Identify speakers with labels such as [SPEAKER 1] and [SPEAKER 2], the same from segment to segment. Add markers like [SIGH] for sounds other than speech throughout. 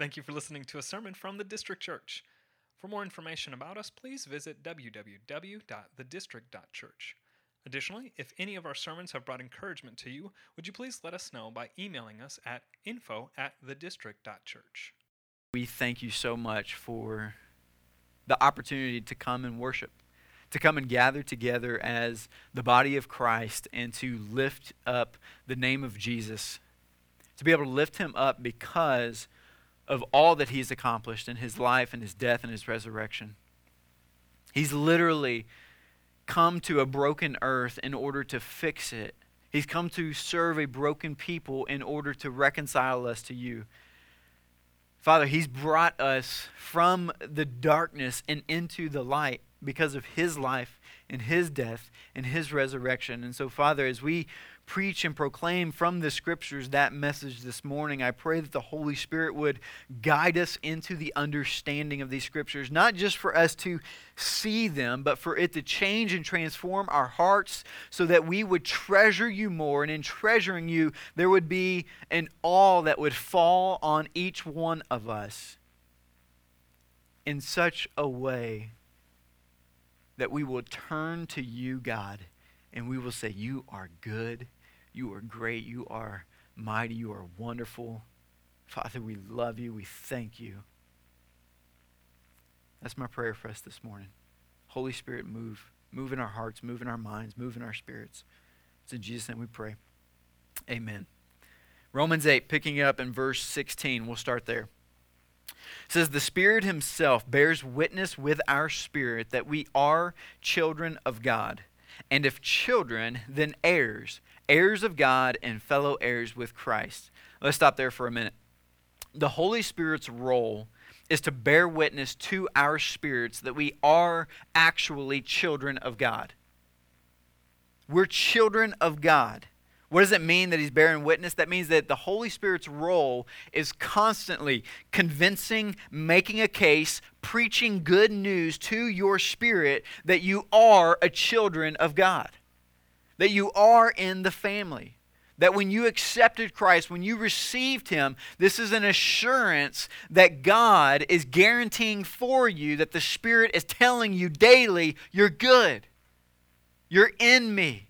[SPEAKER 1] Thank you for listening to a sermon from the District Church. For more information about us, please visit www.thedistrict.church. Additionally, if any of our sermons have brought encouragement to you, would you please let us know by emailing us at info at thedistrict.church.
[SPEAKER 2] We thank you so much for the opportunity to come and worship, to come and gather together as the body of Christ and to lift up the name of Jesus, to be able to lift him up because of all that he's accomplished in his life and his death and his resurrection. He's literally come to a broken earth in order to fix it. He's come to serve a broken people in order to reconcile us to you. Father, He's brought us from the darkness and into the light because of His life and His death and His resurrection. And so, Father, as we preach and proclaim from the scriptures that message this morning. I pray that the Holy Spirit would guide us into the understanding of these scriptures, not just for us to see them, but for it to change and transform our hearts so that we would treasure you more. And in treasuring you, there would be an awe that would fall on each one of us in such a way that we will turn to you, God, and we will say, You are good you are great. You are mighty. You are wonderful. Father, we love you. We thank you. That's my prayer for us this morning. Holy Spirit, move. Move in our hearts, move in our minds, move in our spirits. It's in Jesus' name we pray. Amen. Romans 8, picking up in verse 16. We'll start there. It says, The Spirit Himself bears witness with our spirit that we are children of God. And if children, then heirs heirs of God and fellow heirs with Christ. Let's stop there for a minute. The Holy Spirit's role is to bear witness to our spirits that we are actually children of God. We're children of God. What does it mean that he's bearing witness? That means that the Holy Spirit's role is constantly convincing, making a case, preaching good news to your spirit that you are a children of God that you are in the family. That when you accepted Christ, when you received Him, this is an assurance that God is guaranteeing for you, that the Spirit is telling you daily, you're good. You're in me.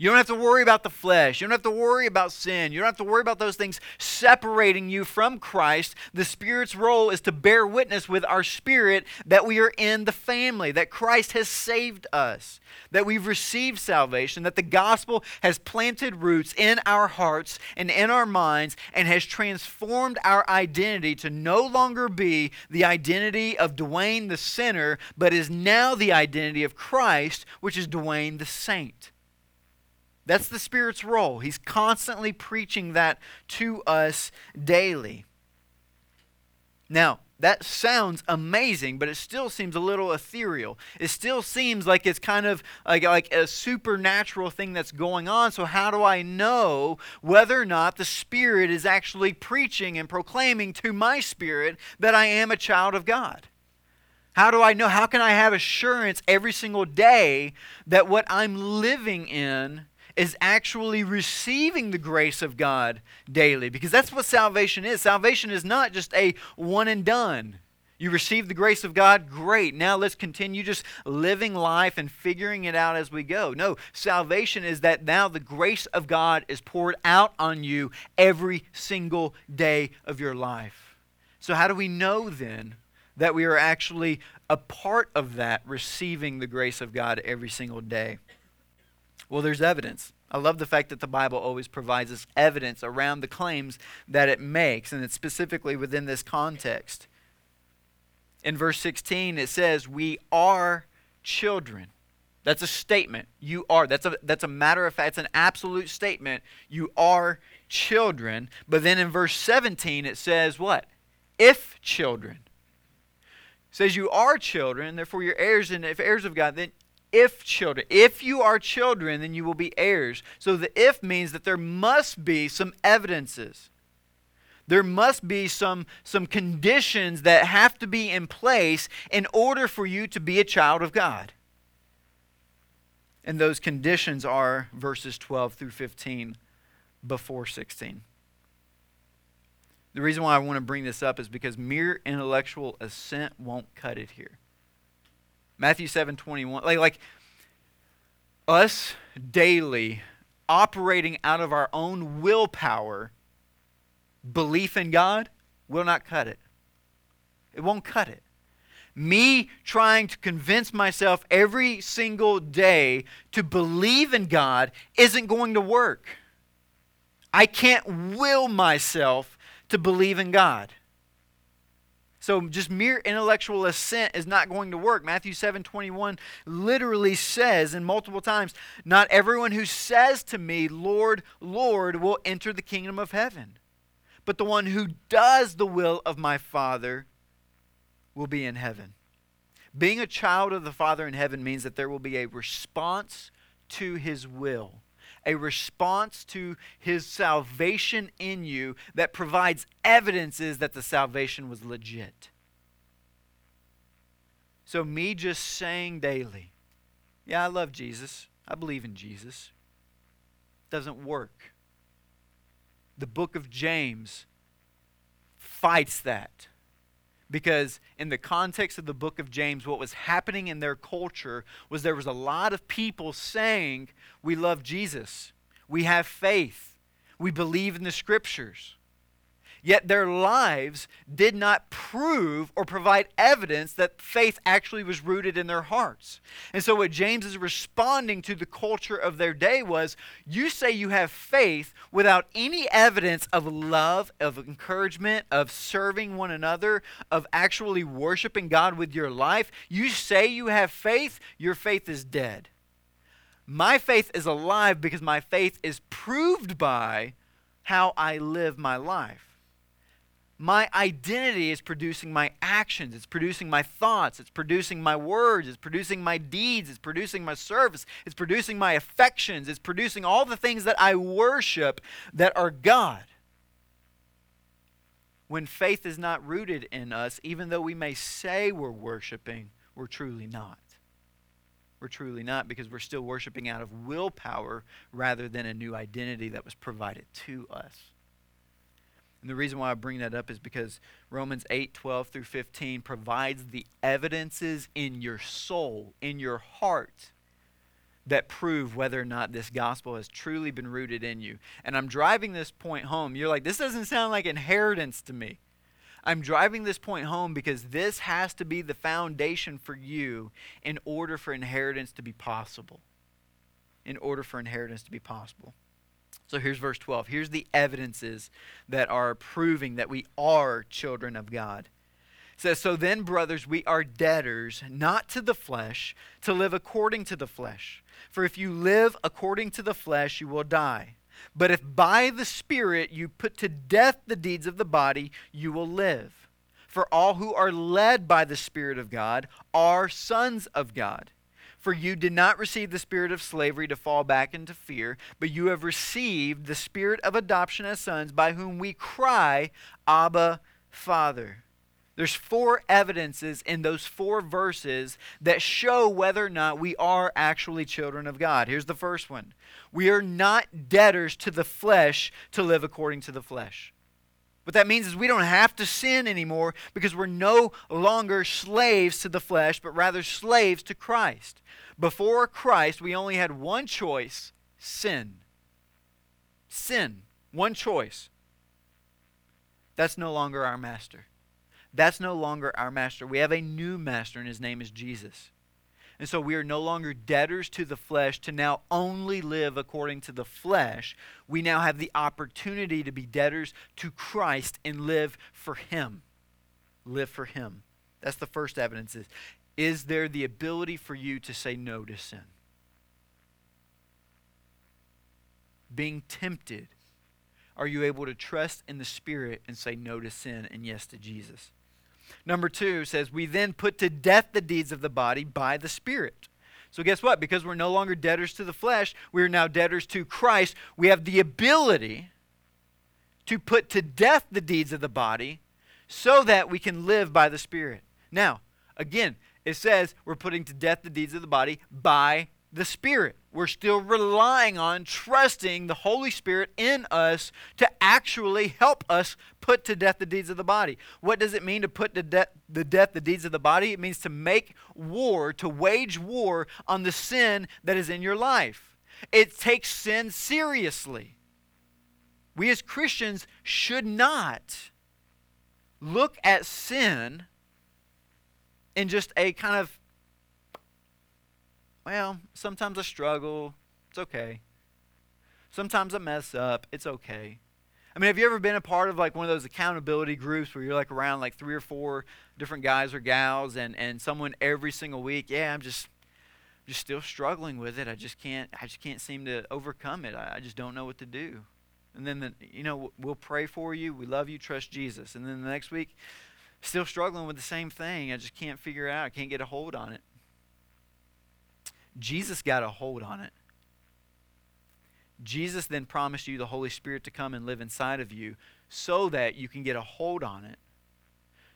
[SPEAKER 2] You don't have to worry about the flesh. You don't have to worry about sin. You don't have to worry about those things separating you from Christ. The Spirit's role is to bear witness with our spirit that we are in the family, that Christ has saved us, that we've received salvation, that the gospel has planted roots in our hearts and in our minds and has transformed our identity to no longer be the identity of Dwayne the sinner, but is now the identity of Christ, which is Dwayne the saint. That's the Spirit's role. He's constantly preaching that to us daily. Now, that sounds amazing, but it still seems a little ethereal. It still seems like it's kind of like, like a supernatural thing that's going on. So, how do I know whether or not the Spirit is actually preaching and proclaiming to my spirit that I am a child of God? How do I know? How can I have assurance every single day that what I'm living in is actually receiving the grace of God daily. Because that's what salvation is. Salvation is not just a one and done. You receive the grace of God, great. Now let's continue just living life and figuring it out as we go. No, salvation is that now the grace of God is poured out on you every single day of your life. So, how do we know then that we are actually a part of that, receiving the grace of God every single day? Well, there's evidence. I love the fact that the Bible always provides us evidence around the claims that it makes, and it's specifically within this context. In verse 16, it says, We are children. That's a statement. You are. That's a, that's a matter of fact. It's an absolute statement. You are children. But then in verse 17, it says what? If children. It says you are children, therefore you're heirs, and if heirs of God, then if children. If you are children, then you will be heirs. So the if means that there must be some evidences. There must be some, some conditions that have to be in place in order for you to be a child of God. And those conditions are verses 12 through 15 before 16. The reason why I want to bring this up is because mere intellectual assent won't cut it here. Matthew 7 21, like, like us daily operating out of our own willpower, belief in God will not cut it. It won't cut it. Me trying to convince myself every single day to believe in God isn't going to work. I can't will myself to believe in God. So just mere intellectual assent is not going to work. Matthew 7 21 literally says, and multiple times, not everyone who says to me, Lord, Lord, will enter the kingdom of heaven, but the one who does the will of my Father will be in heaven. Being a child of the Father in heaven means that there will be a response to his will a response to his salvation in you that provides evidences that the salvation was legit. So, me just saying daily, yeah, I love Jesus, I believe in Jesus, doesn't work. The book of James fights that. Because in the context of the book of James, what was happening in their culture was there was a lot of people saying, We love Jesus. We have faith. We believe in the scriptures. Yet their lives did not prove or provide evidence that faith actually was rooted in their hearts. And so, what James is responding to the culture of their day was you say you have faith without any evidence of love, of encouragement, of serving one another, of actually worshiping God with your life. You say you have faith, your faith is dead. My faith is alive because my faith is proved by how I live my life my identity is producing my actions, it's producing my thoughts, it's producing my words, it's producing my deeds, it's producing my service, it's producing my affections, it's producing all the things that I worship that are God. When faith is not rooted in us, even though we may say we're worshiping, we're truly not. We're truly not because we're still worshiping out of willpower rather than a new identity that was provided to us. And the reason why I bring that up is because Romans 8 12 through 15 provides the evidences in your soul, in your heart, that prove whether or not this gospel has truly been rooted in you. And I'm driving this point home. You're like, this doesn't sound like inheritance to me. I'm driving this point home because this has to be the foundation for you in order for inheritance to be possible. In order for inheritance to be possible. So here's verse 12. Here's the evidences that are proving that we are children of God. It says, So then, brothers, we are debtors, not to the flesh, to live according to the flesh. For if you live according to the flesh, you will die. But if by the Spirit you put to death the deeds of the body, you will live. For all who are led by the Spirit of God are sons of God. For you did not receive the spirit of slavery to fall back into fear, but you have received the spirit of adoption as sons, by whom we cry, Abba, Father. There's four evidences in those four verses that show whether or not we are actually children of God. Here's the first one We are not debtors to the flesh to live according to the flesh. What that means is we don't have to sin anymore because we're no longer slaves to the flesh, but rather slaves to Christ. Before Christ, we only had one choice sin. Sin. One choice. That's no longer our master. That's no longer our master. We have a new master, and his name is Jesus. And so we are no longer debtors to the flesh to now only live according to the flesh. We now have the opportunity to be debtors to Christ and live for him. Live for him. That's the first evidence is is there the ability for you to say no to sin? Being tempted, are you able to trust in the Spirit and say no to sin and yes to Jesus? Number two says, We then put to death the deeds of the body by the Spirit. So, guess what? Because we're no longer debtors to the flesh, we are now debtors to Christ. We have the ability to put to death the deeds of the body so that we can live by the Spirit. Now, again, it says we're putting to death the deeds of the body by the Spirit. We're still relying on, trusting the Holy Spirit in us to actually help us put to death the deeds of the body. What does it mean to put to death the death the deeds of the body? It means to make war, to wage war on the sin that is in your life. It takes sin seriously. We as Christians should not look at sin in just a kind of well, sometimes I struggle. It's okay. Sometimes I mess up. It's okay. I mean, have you ever been a part of like one of those accountability groups where you're like around like three or four different guys or gals and, and someone every single week, yeah, I'm just just still struggling with it. I just can't I just can't seem to overcome it. I, I just don't know what to do. And then the, you know, we'll pray for you. We love you. Trust Jesus. And then the next week, still struggling with the same thing. I just can't figure it out. I can't get a hold on it. Jesus got a hold on it. Jesus then promised you the Holy Spirit to come and live inside of you so that you can get a hold on it,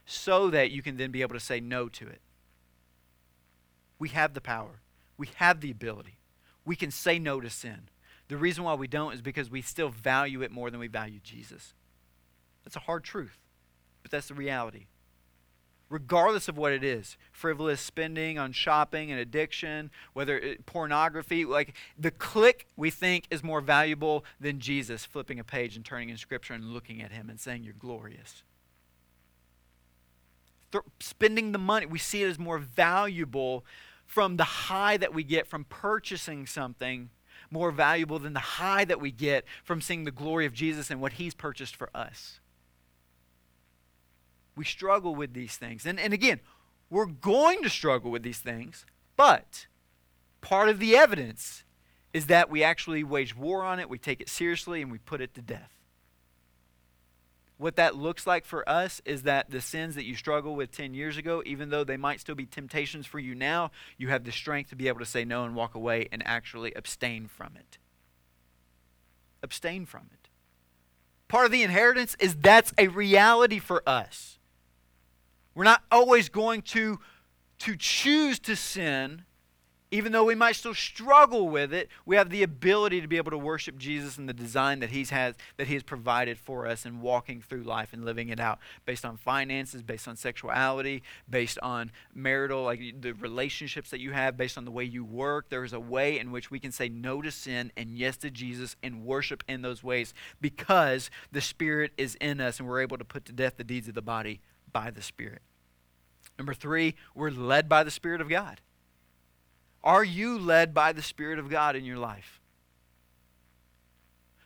[SPEAKER 2] so that you can then be able to say no to it. We have the power, we have the ability. We can say no to sin. The reason why we don't is because we still value it more than we value Jesus. That's a hard truth, but that's the reality regardless of what it is frivolous spending on shopping and addiction whether it, pornography like the click we think is more valuable than jesus flipping a page and turning in scripture and looking at him and saying you're glorious. Th- spending the money we see it as more valuable from the high that we get from purchasing something more valuable than the high that we get from seeing the glory of jesus and what he's purchased for us we struggle with these things. And, and again, we're going to struggle with these things, but part of the evidence is that we actually wage war on it, we take it seriously, and we put it to death. What that looks like for us is that the sins that you struggle with 10 years ago, even though they might still be temptations for you now, you have the strength to be able to say no and walk away and actually abstain from it. Abstain from it. Part of the inheritance is that's a reality for us. We're not always going to, to choose to sin, even though we might still struggle with it. We have the ability to be able to worship Jesus and the design that He's has that He has provided for us in walking through life and living it out based on finances, based on sexuality, based on marital, like the relationships that you have, based on the way you work. There is a way in which we can say no to sin and yes to Jesus and worship in those ways because the Spirit is in us and we're able to put to death the deeds of the body by the Spirit. Number three, we're led by the Spirit of God. Are you led by the Spirit of God in your life?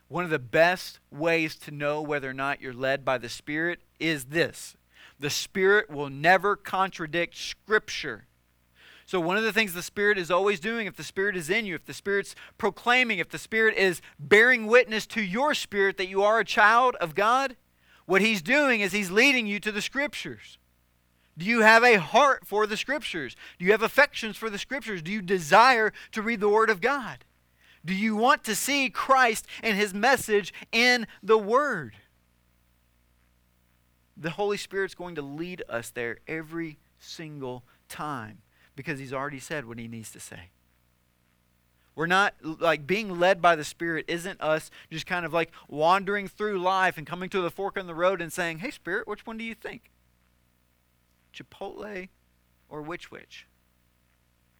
[SPEAKER 2] One of the best ways to know whether or not you're led by the Spirit is this the Spirit will never contradict Scripture. So, one of the things the Spirit is always doing, if the Spirit is in you, if the Spirit's proclaiming, if the Spirit is bearing witness to your spirit that you are a child of God, what He's doing is He's leading you to the Scriptures. Do you have a heart for the Scriptures? Do you have affections for the Scriptures? Do you desire to read the Word of God? Do you want to see Christ and His message in the Word? The Holy Spirit's going to lead us there every single time because He's already said what He needs to say. We're not like being led by the Spirit isn't us just kind of like wandering through life and coming to the fork in the road and saying, Hey, Spirit, which one do you think? Chipotle or Which Wich?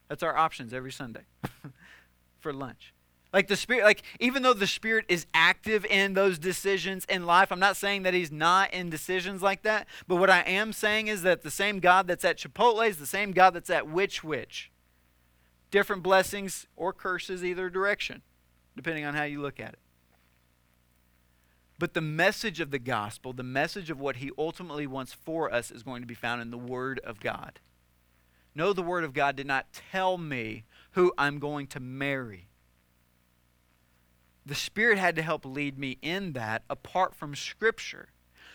[SPEAKER 2] That's our options every Sunday [LAUGHS] for lunch. Like the spirit, like even though the spirit is active in those decisions in life, I'm not saying that he's not in decisions like that. But what I am saying is that the same God that's at Chipotle is the same God that's at Which Wich. Different blessings or curses either direction, depending on how you look at it. But the message of the gospel, the message of what he ultimately wants for us, is going to be found in the Word of God. No, the Word of God did not tell me who I'm going to marry. The Spirit had to help lead me in that apart from Scripture.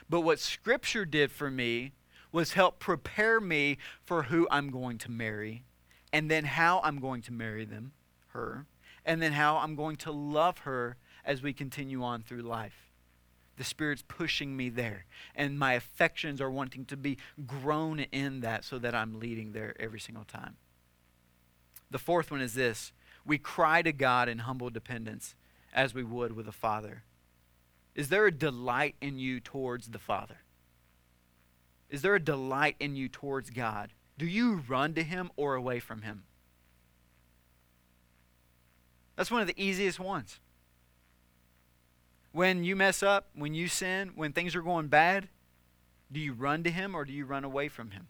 [SPEAKER 2] But what Scripture did for me was help prepare me for who I'm going to marry, and then how I'm going to marry them, her, and then how I'm going to love her as we continue on through life the Spirit's pushing me there. And my affections are wanting to be grown in that so that I'm leading there every single time. The fourth one is this we cry to God in humble dependence as we would with a father. Is there a delight in you towards the Father? Is there a delight in you towards God? Do you run to Him or away from Him? That's one of the easiest ones. When you mess up, when you sin, when things are going bad, do you run to Him or do you run away from Him?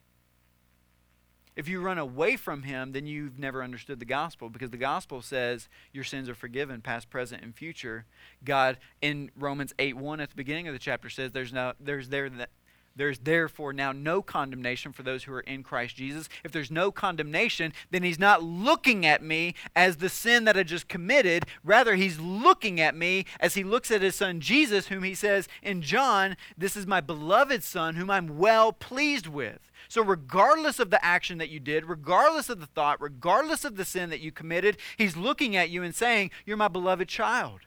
[SPEAKER 2] If you run away from Him, then you've never understood the gospel because the gospel says your sins are forgiven, past, present, and future. God in Romans 8 1 at the beginning of the chapter says there's, no, there's there that there's therefore now no condemnation for those who are in Christ Jesus. If there's no condemnation, then he's not looking at me as the sin that I just committed. Rather, he's looking at me as he looks at his son Jesus, whom he says in John, This is my beloved son, whom I'm well pleased with. So, regardless of the action that you did, regardless of the thought, regardless of the sin that you committed, he's looking at you and saying, You're my beloved child.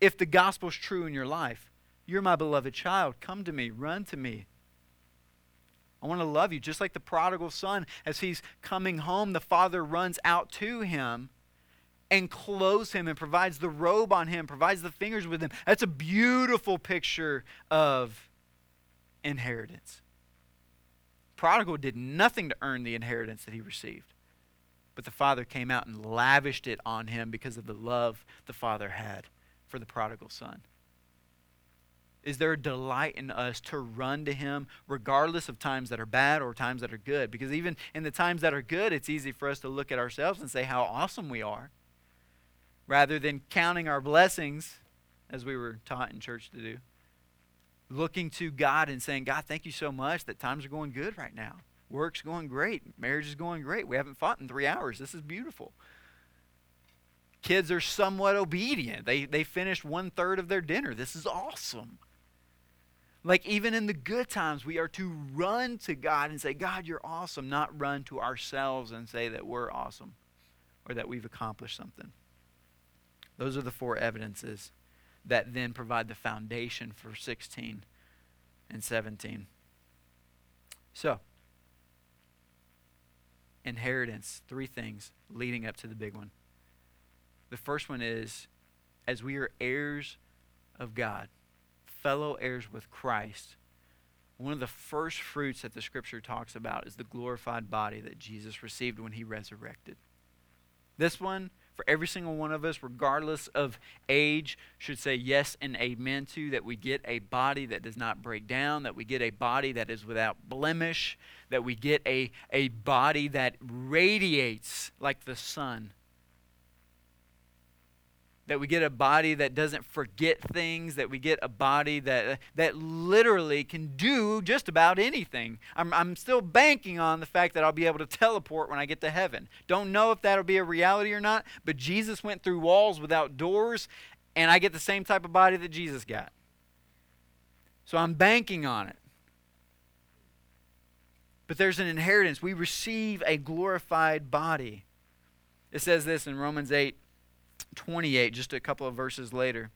[SPEAKER 2] If the gospel's true in your life, you're my beloved child. Come to me, run to me. I want to love you. Just like the prodigal son, as he's coming home, the father runs out to him and clothes him and provides the robe on him, provides the fingers with him. That's a beautiful picture of inheritance. Prodigal did nothing to earn the inheritance that he received. But the father came out and lavished it on him because of the love the father had for the prodigal son. Is there a delight in us to run to Him regardless of times that are bad or times that are good? Because even in the times that are good, it's easy for us to look at ourselves and say how awesome we are rather than counting our blessings as we were taught in church to do. Looking to God and saying, God, thank you so much that times are going good right now. Work's going great. Marriage is going great. We haven't fought in three hours. This is beautiful. Kids are somewhat obedient. They, they finished one third of their dinner. This is awesome. Like, even in the good times, we are to run to God and say, God, you're awesome, not run to ourselves and say that we're awesome or that we've accomplished something. Those are the four evidences that then provide the foundation for 16 and 17. So, inheritance, three things leading up to the big one. The first one is as we are heirs of God, fellow heirs with Christ, one of the first fruits that the scripture talks about is the glorified body that Jesus received when he resurrected. This one, for every single one of us, regardless of age, should say yes and amen to that we get a body that does not break down, that we get a body that is without blemish, that we get a, a body that radiates like the sun that we get a body that doesn't forget things, that we get a body that, that literally can do just about anything. I'm, I'm still banking on the fact that I'll be able to teleport when I get to heaven. Don't know if that'll be a reality or not, but Jesus went through walls without doors, and I get the same type of body that Jesus got. So I'm banking on it. But there's an inheritance. We receive a glorified body. It says this in Romans 8 28, just a couple of verses later.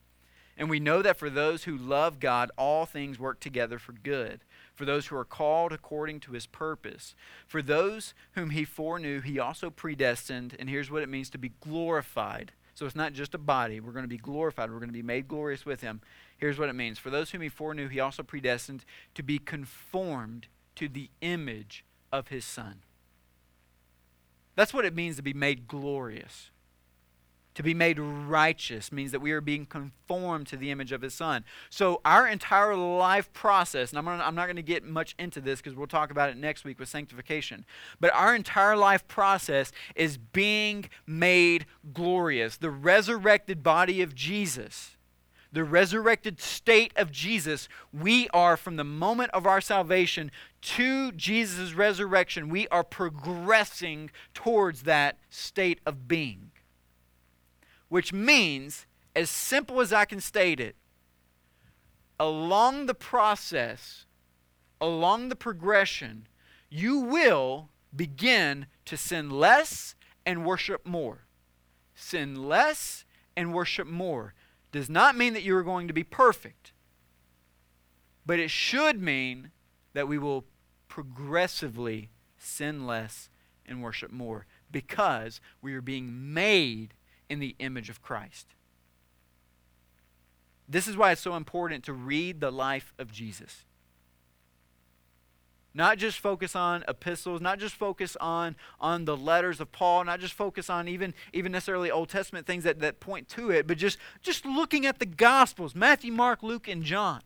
[SPEAKER 2] And we know that for those who love God, all things work together for good, for those who are called according to his purpose. For those whom he foreknew, he also predestined. And here's what it means to be glorified. So it's not just a body. We're going to be glorified. We're going to be made glorious with him. Here's what it means For those whom he foreknew, he also predestined to be conformed to the image of his son. That's what it means to be made glorious. To be made righteous means that we are being conformed to the image of his son. So, our entire life process, and I'm, gonna, I'm not going to get much into this because we'll talk about it next week with sanctification, but our entire life process is being made glorious. The resurrected body of Jesus, the resurrected state of Jesus, we are from the moment of our salvation to Jesus' resurrection, we are progressing towards that state of being which means, as simple as I can state it, along the process, along the progression, you will begin to sin less and worship more. Sin less and worship more does not mean that you are going to be perfect, but it should mean that we will progressively sin less and worship more because we are being made in the image of Christ. This is why it's so important to read the life of Jesus. Not just focus on epistles, not just focus on, on the letters of Paul, not just focus on even, even necessarily Old Testament things that, that point to it, but just, just looking at the Gospels Matthew, Mark, Luke, and John.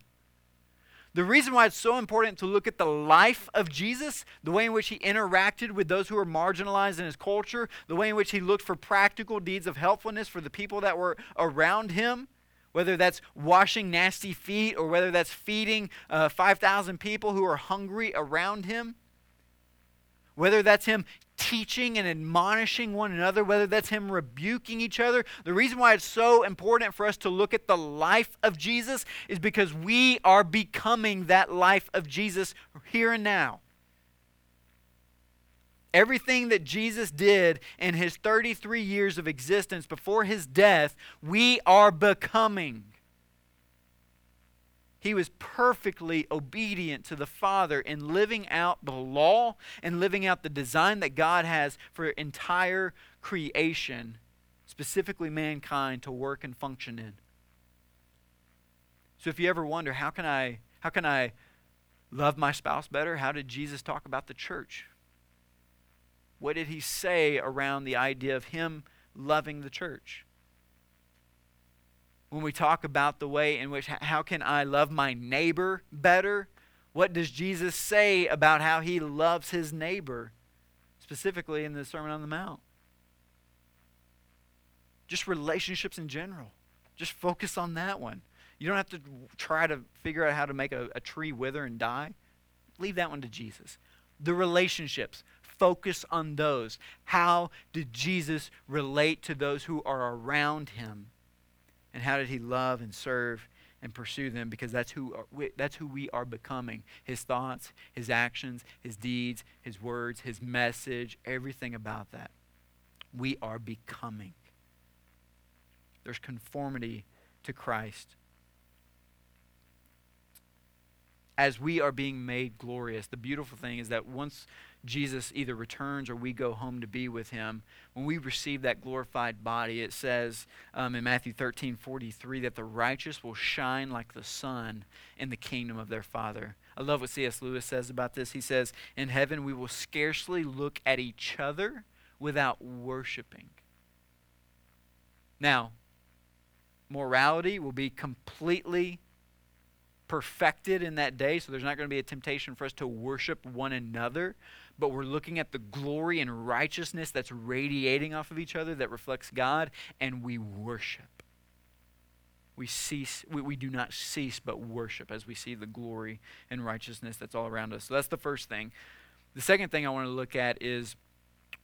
[SPEAKER 2] The reason why it's so important to look at the life of Jesus, the way in which he interacted with those who were marginalized in his culture, the way in which he looked for practical deeds of helpfulness for the people that were around him, whether that's washing nasty feet or whether that's feeding uh, 5,000 people who are hungry around him, whether that's him teaching and admonishing one another, whether that's him rebuking each other. The reason why it's so important for us to look at the life of Jesus is because we are becoming that life of Jesus here and now. Everything that Jesus did in his 33 years of existence before his death, we are becoming. He was perfectly obedient to the Father in living out the law and living out the design that God has for entire creation, specifically mankind, to work and function in. So if you ever wonder, how can I, how can I love my spouse better? How did Jesus talk about the church? What did he say around the idea of him loving the church? When we talk about the way in which, how can I love my neighbor better? What does Jesus say about how he loves his neighbor, specifically in the Sermon on the Mount? Just relationships in general. Just focus on that one. You don't have to try to figure out how to make a, a tree wither and die. Leave that one to Jesus. The relationships focus on those. How did Jesus relate to those who are around him? And how did he love and serve and pursue them? Because that's who, uh, that's who we are becoming. His thoughts, his actions, his deeds, his words, his message, everything about that. We are becoming. There's conformity to Christ. As we are being made glorious, the beautiful thing is that once Jesus either returns or we go home to be with him, when we receive that glorified body, it says um, in Matthew 13 43 that the righteous will shine like the sun in the kingdom of their Father. I love what C.S. Lewis says about this. He says, In heaven we will scarcely look at each other without worshiping. Now, morality will be completely perfected in that day, so there's not going to be a temptation for us to worship one another but we're looking at the glory and righteousness that's radiating off of each other that reflects God, and we worship. We cease, we, we do not cease but worship as we see the glory and righteousness that's all around us. So that's the first thing. The second thing I want to look at is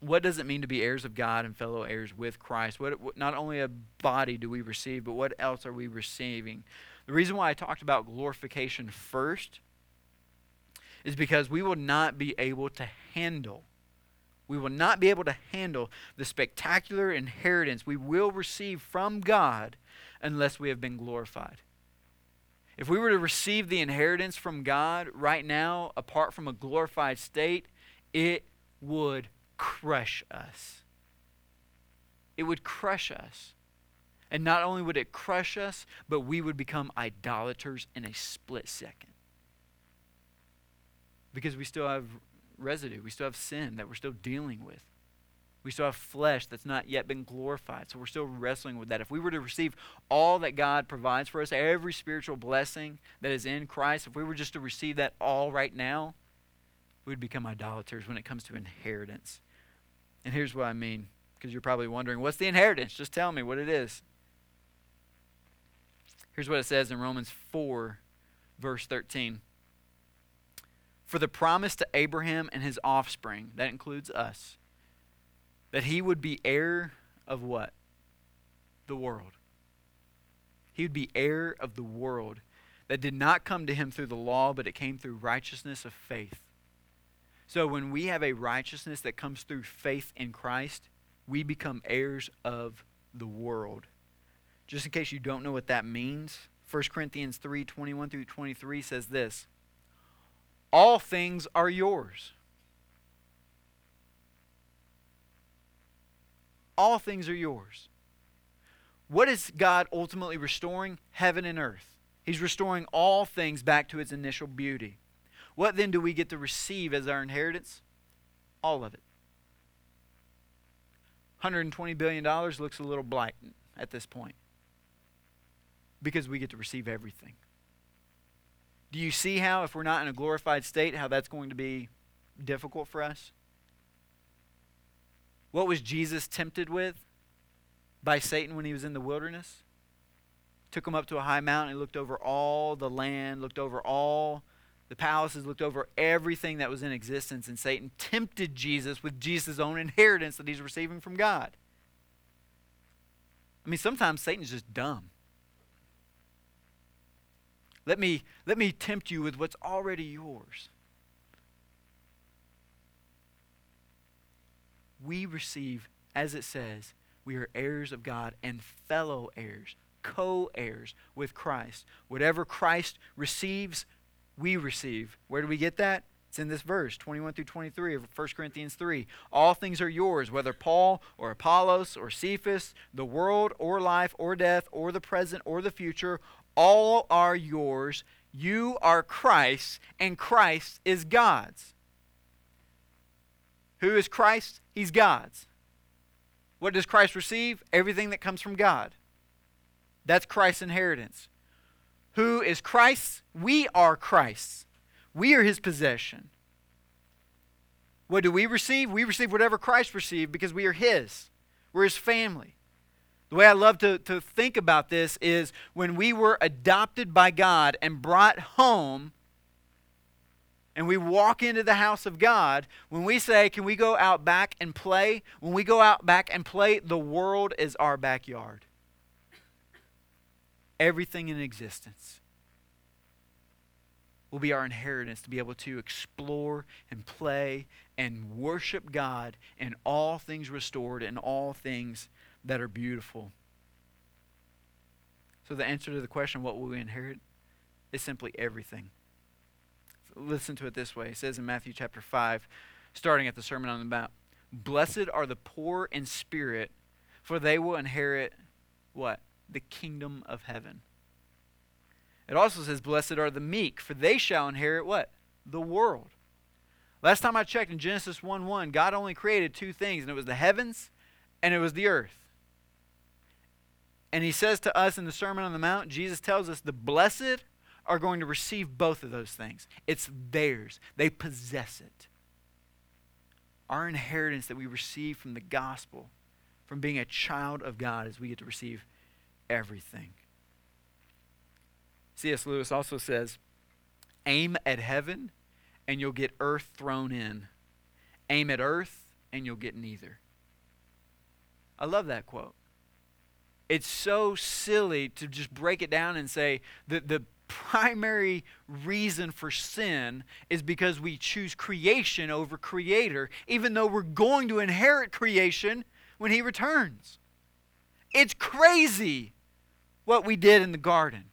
[SPEAKER 2] what does it mean to be heirs of God and fellow heirs with Christ? What, what, not only a body do we receive, but what else are we receiving? The reason why I talked about glorification first is because we will not be able to handle. We will not be able to handle the spectacular inheritance we will receive from God unless we have been glorified. If we were to receive the inheritance from God right now, apart from a glorified state, it would crush us. It would crush us. And not only would it crush us, but we would become idolaters in a split second because we still have residue. We still have sin that we're still dealing with. We still have flesh that's not yet been glorified. So we're still wrestling with that. If we were to receive all that God provides for us, every spiritual blessing that is in Christ, if we were just to receive that all right now, we'd become idolaters when it comes to inheritance. And here's what I mean, because you're probably wondering, what's the inheritance? Just tell me what it is. Here's what it says in Romans 4, verse 13 for the promise to Abraham and his offspring, that includes us, that he would be heir of what? The world. He would be heir of the world that did not come to him through the law, but it came through righteousness of faith. So when we have a righteousness that comes through faith in Christ, we become heirs of the world. Just in case you don't know what that means, 1 Corinthians 3 21 through 23 says this all things are yours. All things are yours. What is God ultimately restoring? Heaven and earth. He's restoring all things back to its initial beauty. What then do we get to receive as our inheritance? All of it. $120 billion looks a little blight at this point because we get to receive everything. Do you see how, if we're not in a glorified state, how that's going to be difficult for us? What was Jesus tempted with by Satan when he was in the wilderness? Took him up to a high mountain. He looked over all the land, looked over all the palaces, looked over everything that was in existence, and Satan tempted Jesus with Jesus' own inheritance that he's receiving from God. I mean, sometimes Satan's just dumb. Let me, let me tempt you with what's already yours. We receive, as it says, we are heirs of God and fellow heirs, co heirs with Christ. Whatever Christ receives, we receive. Where do we get that? It's in this verse, 21 through 23 of 1 Corinthians 3. All things are yours, whether Paul or Apollos or Cephas, the world or life or death or the present or the future, all are yours. You are Christ, and Christ is God's. Who is Christ? He's God's. What does Christ receive? Everything that comes from God. That's Christ's inheritance. Who is Christ? We are Christ's. We are his possession. What do we receive? We receive whatever Christ received because we are his. We're his family. The way I love to, to think about this is when we were adopted by God and brought home, and we walk into the house of God, when we say, Can we go out back and play? When we go out back and play, the world is our backyard. Everything in existence will be our inheritance to be able to explore and play and worship God and all things restored and all things that are beautiful. So, the answer to the question, what will we inherit, is simply everything. listen to it this way it says in Matthew chapter 5, starting at the Sermon on the Mount Blessed are the poor in spirit, for they will inherit what? The kingdom of heaven. It also says, Blessed are the meek, for they shall inherit what? The world. Last time I checked in Genesis 1 1, God only created two things, and it was the heavens and it was the earth. And he says to us in the Sermon on the Mount, Jesus tells us the blessed are going to receive both of those things. It's theirs, they possess it. Our inheritance that we receive from the gospel, from being a child of God, is we get to receive everything. C.S. Lewis also says, aim at heaven and you'll get earth thrown in. Aim at earth and you'll get neither. I love that quote. It's so silly to just break it down and say that the primary reason for sin is because we choose creation over creator, even though we're going to inherit creation when he returns. It's crazy what we did in the garden.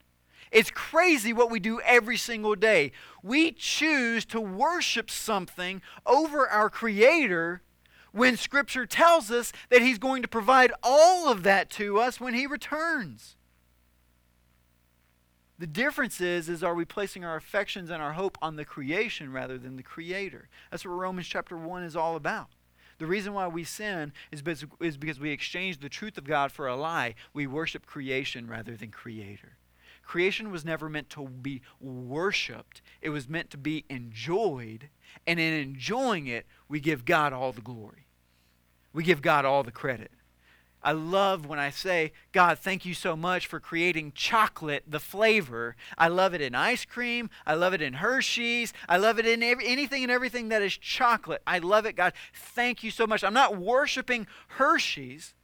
[SPEAKER 2] It's crazy what we do every single day. We choose to worship something over our Creator when Scripture tells us that He's going to provide all of that to us when He returns. The difference is, is are we placing our affections and our hope on the creation rather than the Creator? That's what Romans chapter 1 is all about. The reason why we sin is because, is because we exchange the truth of God for a lie. We worship creation rather than Creator. Creation was never meant to be worshiped, it was meant to be enjoyed. And in enjoying it, we give God all the glory. We give God all the credit. I love when I say, God, thank you so much for creating chocolate, the flavor. I love it in ice cream. I love it in Hershey's. I love it in every, anything and everything that is chocolate. I love it, God. Thank you so much. I'm not worshiping Hershey's.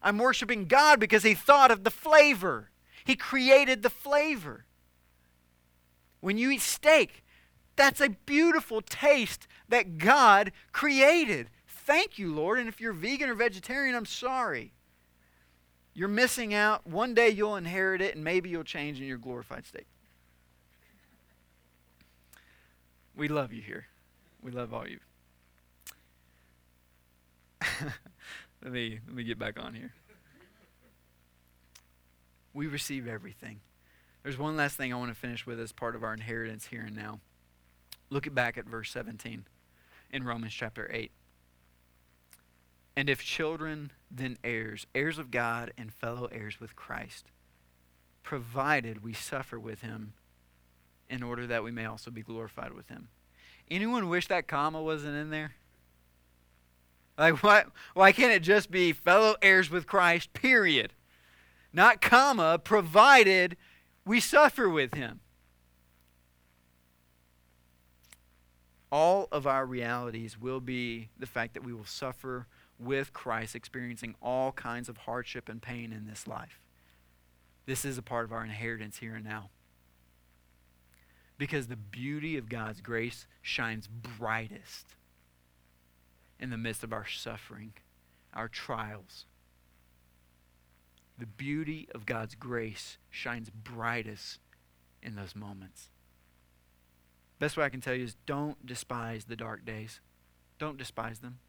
[SPEAKER 2] I'm worshiping God because He thought of the flavor. He created the flavor. When you eat steak, that's a beautiful taste that God created. Thank you, Lord. And if you're vegan or vegetarian, I'm sorry. You're missing out. One day you'll inherit it, and maybe you'll change in your glorified state. We love you here. We love all you. [LAUGHS] let me let me get back on here. We receive everything. There's one last thing I want to finish with as part of our inheritance here and now. Look back at verse 17 in Romans chapter 8. And if children, then heirs, heirs of God and fellow heirs with Christ, provided we suffer with him in order that we may also be glorified with him. Anyone wish that comma wasn't in there? Like why why can't it just be fellow heirs with Christ, period? Not comma, provided we suffer with him. All of our realities will be the fact that we will suffer with Christ, experiencing all kinds of hardship and pain in this life. This is a part of our inheritance here and now. Because the beauty of God's grace shines brightest in the midst of our suffering, our trials. The beauty of God's grace shines brightest in those moments. Best way I can tell you is don't despise the dark days. Don't despise them.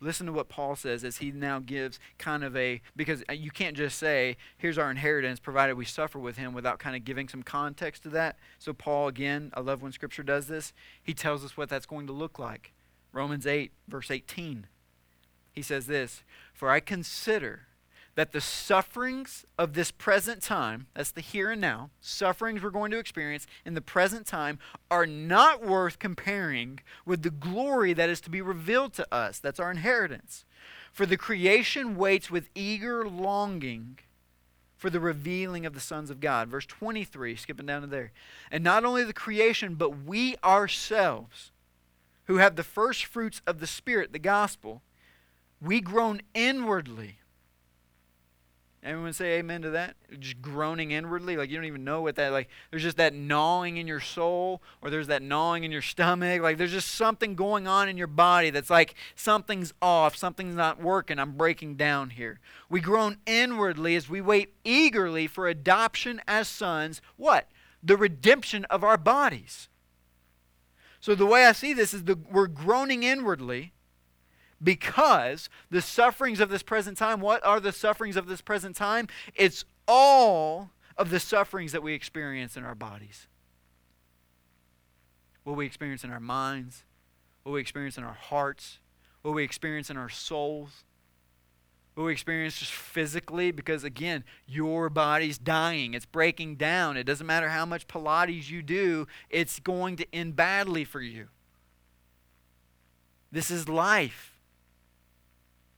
[SPEAKER 2] Listen to what Paul says as he now gives kind of a, because you can't just say, here's our inheritance, provided we suffer with him, without kind of giving some context to that. So, Paul, again, I love when Scripture does this. He tells us what that's going to look like. Romans 8, verse 18. He says this For I consider that the sufferings of this present time, that's the here and now, sufferings we're going to experience in the present time, are not worth comparing with the glory that is to be revealed to us. That's our inheritance. For the creation waits with eager longing for the revealing of the sons of God. Verse 23, skipping down to there. And not only the creation, but we ourselves, who have the first fruits of the Spirit, the gospel, we groan inwardly Everyone say amen to that? Just groaning inwardly, like you don't even know what that like. There's just that gnawing in your soul, or there's that gnawing in your stomach. Like there's just something going on in your body that's like something's off, something's not working. I'm breaking down here. We groan inwardly as we wait eagerly for adoption as sons. What? The redemption of our bodies. So the way I see this is the we're groaning inwardly because the sufferings of this present time, what are the sufferings of this present time? It's all of the sufferings that we experience in our bodies. What we experience in our minds, what we experience in our hearts, what we experience in our souls, what we experience just physically, because again, your body's dying, it's breaking down. It doesn't matter how much Pilates you do, it's going to end badly for you. This is life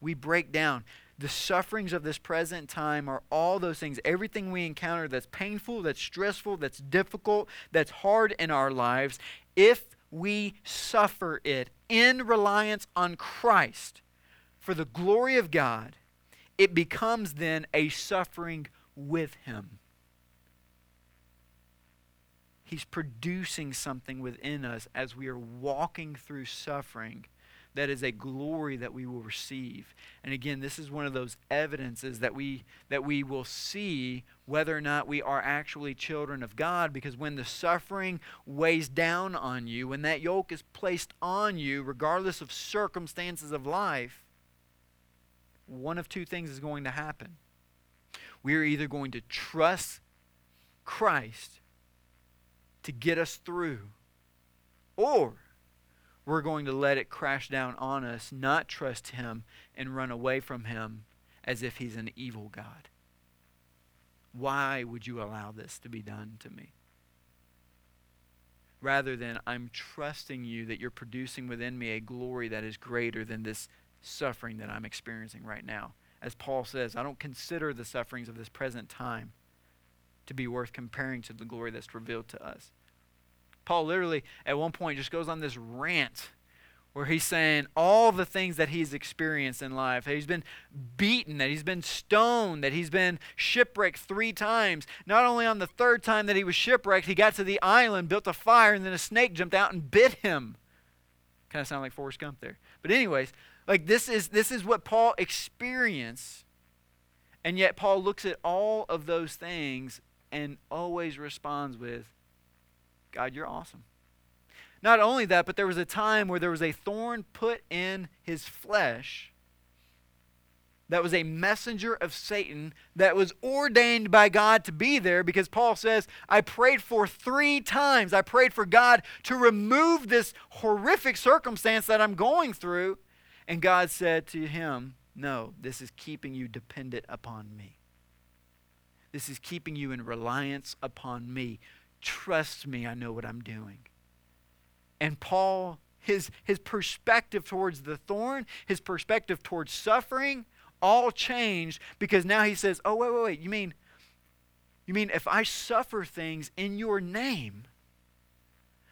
[SPEAKER 2] we break down. The sufferings of this present time are all those things. Everything we encounter that's painful, that's stressful, that's difficult, that's hard in our lives, if we suffer it in reliance on Christ for the glory of God, it becomes then a suffering with Him. He's producing something within us as we are walking through suffering that is a glory that we will receive. And again, this is one of those evidences that we that we will see whether or not we are actually children of God because when the suffering weighs down on you, when that yoke is placed on you regardless of circumstances of life, one of two things is going to happen. We are either going to trust Christ to get us through or we're going to let it crash down on us, not trust Him, and run away from Him as if He's an evil God. Why would you allow this to be done to me? Rather than, I'm trusting you that you're producing within me a glory that is greater than this suffering that I'm experiencing right now. As Paul says, I don't consider the sufferings of this present time to be worth comparing to the glory that's revealed to us. Paul literally, at one point, just goes on this rant where he's saying all the things that he's experienced in life. He's been beaten, that he's been stoned, that he's been shipwrecked three times. Not only on the third time that he was shipwrecked, he got to the island, built a fire, and then a snake jumped out and bit him. Kind of sound like Forrest Gump there. But anyways, like this is this is what Paul experienced. And yet Paul looks at all of those things and always responds with God, you're awesome. Not only that, but there was a time where there was a thorn put in his flesh that was a messenger of Satan that was ordained by God to be there because Paul says, I prayed for three times. I prayed for God to remove this horrific circumstance that I'm going through. And God said to him, No, this is keeping you dependent upon me. This is keeping you in reliance upon me. Trust me, I know what I'm doing. And Paul, his, his perspective towards the thorn, his perspective towards suffering, all changed because now he says, Oh, wait, wait, wait. You mean, you mean if I suffer things in your name,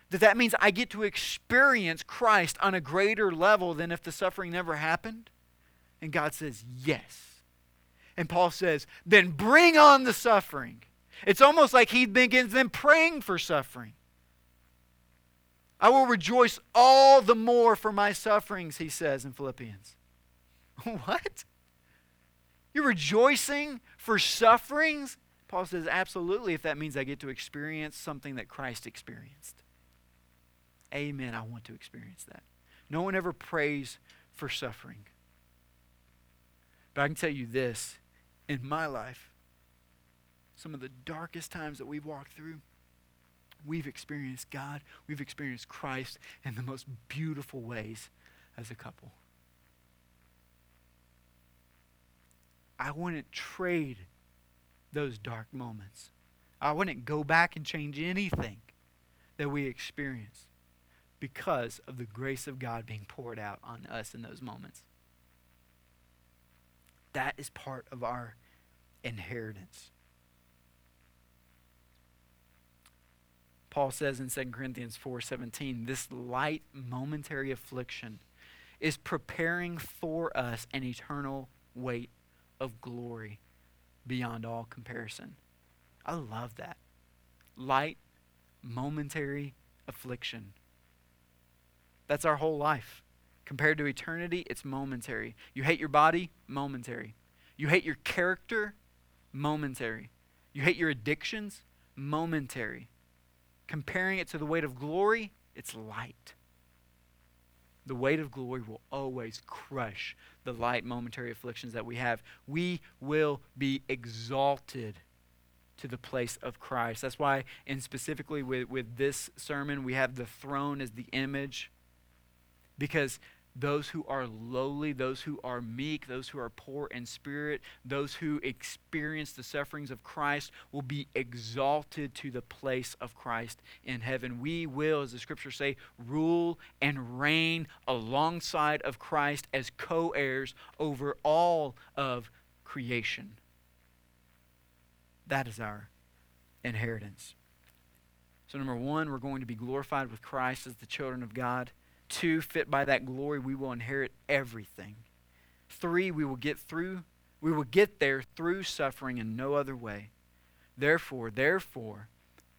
[SPEAKER 2] that that means I get to experience Christ on a greater level than if the suffering never happened? And God says, Yes. And Paul says, Then bring on the suffering. It's almost like he begins then praying for suffering. I will rejoice all the more for my sufferings, he says in Philippians. [LAUGHS] what? You're rejoicing for sufferings? Paul says, absolutely, if that means I get to experience something that Christ experienced. Amen. I want to experience that. No one ever prays for suffering. But I can tell you this in my life, some of the darkest times that we've walked through, we've experienced God, we've experienced Christ in the most beautiful ways as a couple. I wouldn't trade those dark moments. I wouldn't go back and change anything that we experienced because of the grace of God being poured out on us in those moments. That is part of our inheritance. Paul says in 2 Corinthians 4:17, this light momentary affliction is preparing for us an eternal weight of glory beyond all comparison. I love that. Light momentary affliction. That's our whole life. Compared to eternity, it's momentary. You hate your body, momentary. You hate your character, momentary. You hate your addictions, momentary. Comparing it to the weight of glory, it's light. The weight of glory will always crush the light momentary afflictions that we have. We will be exalted to the place of Christ. That's why, and specifically with, with this sermon, we have the throne as the image. Because those who are lowly, those who are meek, those who are poor in spirit, those who experience the sufferings of Christ will be exalted to the place of Christ in heaven. We will, as the scriptures say, rule and reign alongside of Christ as co heirs over all of creation. That is our inheritance. So, number one, we're going to be glorified with Christ as the children of God. Two, fit by that glory, we will inherit everything. Three, we will get through, we will get there through suffering in no other way. Therefore, therefore,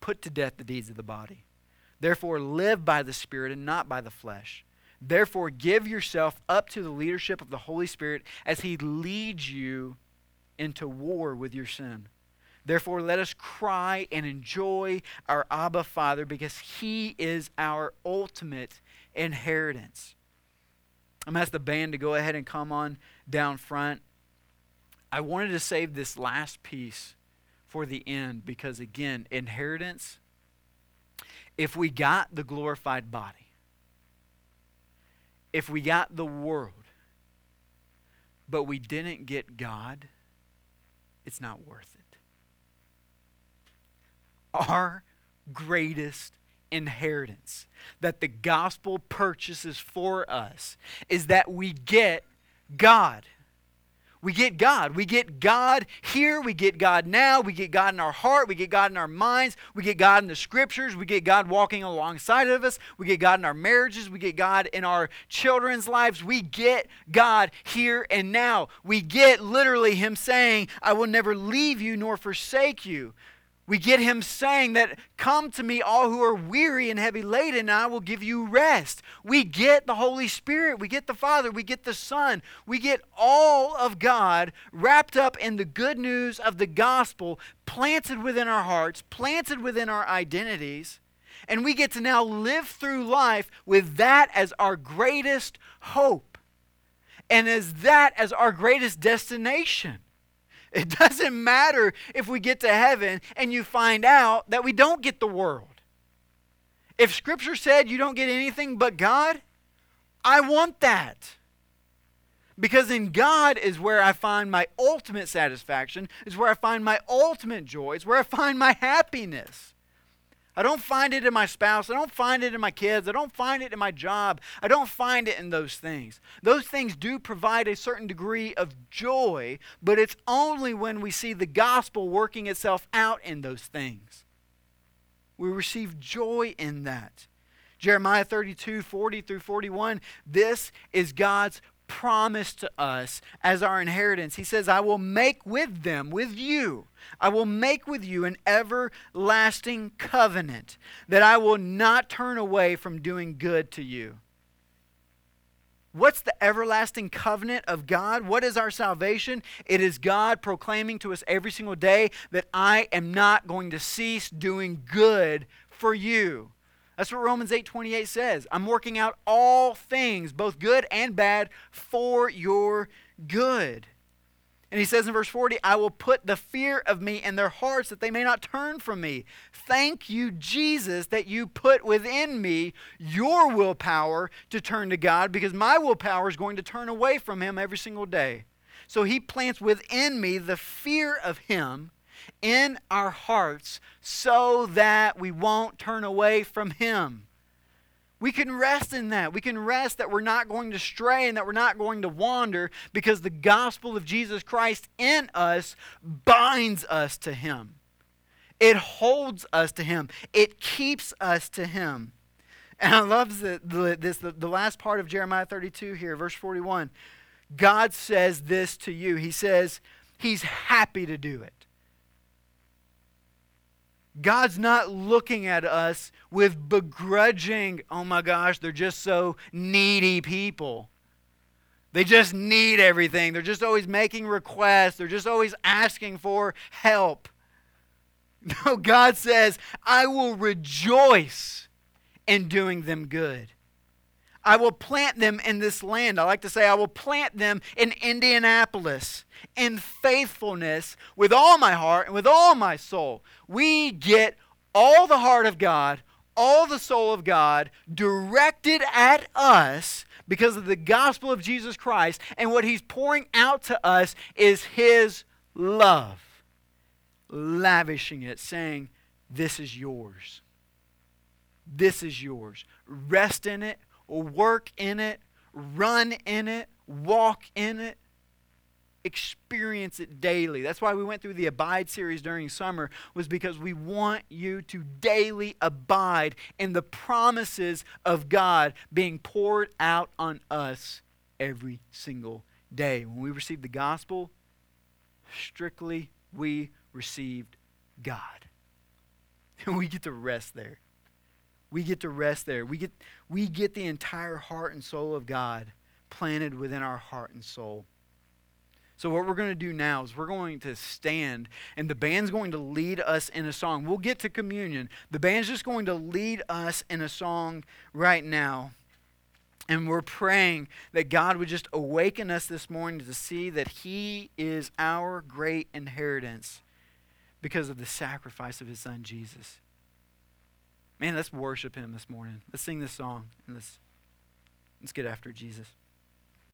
[SPEAKER 2] put to death the deeds of the body. Therefore, live by the Spirit and not by the flesh. Therefore, give yourself up to the leadership of the Holy Spirit as He leads you into war with your sin. Therefore, let us cry and enjoy our Abba Father because He is our ultimate inheritance. I'm going to ask the band to go ahead and come on down front. I wanted to save this last piece for the end because, again, inheritance, if we got the glorified body, if we got the world, but we didn't get God, it's not worth it. Our greatest inheritance that the gospel purchases for us is that we get God. We get God. We get God here. We get God now. We get God in our heart. We get God in our minds. We get God in the scriptures. We get God walking alongside of us. We get God in our marriages. We get God in our children's lives. We get God here and now. We get literally Him saying, I will never leave you nor forsake you. We get him saying that, Come to me, all who are weary and heavy laden, and I will give you rest. We get the Holy Spirit. We get the Father. We get the Son. We get all of God wrapped up in the good news of the gospel, planted within our hearts, planted within our identities. And we get to now live through life with that as our greatest hope and as that as our greatest destination. It [LAUGHS] doesn't matter if we get to heaven and you find out that we don't get the world. If Scripture said you don't get anything but God, I want that. Because in God is where I find my ultimate satisfaction, is where I find my ultimate joy, is where I find my happiness. I don't find it in my spouse. I don't find it in my kids. I don't find it in my job. I don't find it in those things. Those things do provide a certain degree of joy, but it's only when we see the gospel working itself out in those things. We receive joy in that. Jeremiah 32, 40 through 41. This is God's promised to us as our inheritance. He says, I will make with them, with you, I will make with you an everlasting covenant that I will not turn away from doing good to you. What's the everlasting covenant of God? What is our salvation? It is God proclaiming to us every single day that I am not going to cease doing good for you. That's what Romans 8:28 says. I'm working out all things, both good and bad, for your good. And he says in verse 40, I will put the fear of me in their hearts that they may not turn from me. Thank you, Jesus, that you put within me your willpower to turn to God because my willpower is going to turn away from him every single day. So he plants within me the fear of him in our hearts so that we won't turn away from Him. We can rest in that. We can rest that we're not going to stray and that we're not going to wander because the gospel of Jesus Christ in us binds us to Him. It holds us to Him, it keeps us to Him. And I love the, the, this, the, the last part of Jeremiah 32 here, verse 41. God says this to you. He says, He's happy to do it. God's not looking at us with begrudging, oh my gosh, they're just so needy people. They just need everything. They're just always making requests. They're just always asking for help. [LAUGHS] No, God says, I will rejoice in doing them good. I will plant them in this land. I like to say, I will plant them in Indianapolis in faithfulness with all my heart and with all my soul. We get all the heart of God, all the soul of God directed at us because of the gospel of Jesus Christ. And what He's pouring out to us is His love, lavishing it, saying, This is yours. This is yours. Rest in it work in it, run in it, walk in it, experience it daily. That's why we went through the Abide series during summer, was because we want you to daily abide in the promises of God being poured out on us every single day. When we received the gospel, strictly we received God. And [LAUGHS] we get to rest there. We get to rest there. We get, we get the entire heart and soul of God planted within our heart and soul. So, what we're going to do now is we're going to stand, and the band's going to lead us in a song. We'll get to communion. The band's just going to lead us in a song right now. And we're praying that God would just awaken us this morning to see that He is our great inheritance because of the sacrifice of His Son, Jesus. Man, let's worship him this morning. Let's sing this song and let's, let's get after Jesus.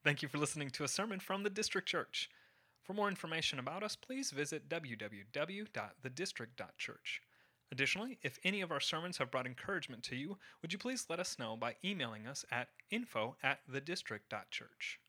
[SPEAKER 1] Thank you for listening to a sermon from the District Church. For more information about us, please visit www.thedistrict.church. Additionally, if any of our sermons have brought encouragement to you, would you please let us know by emailing us at info at thedistrict.church.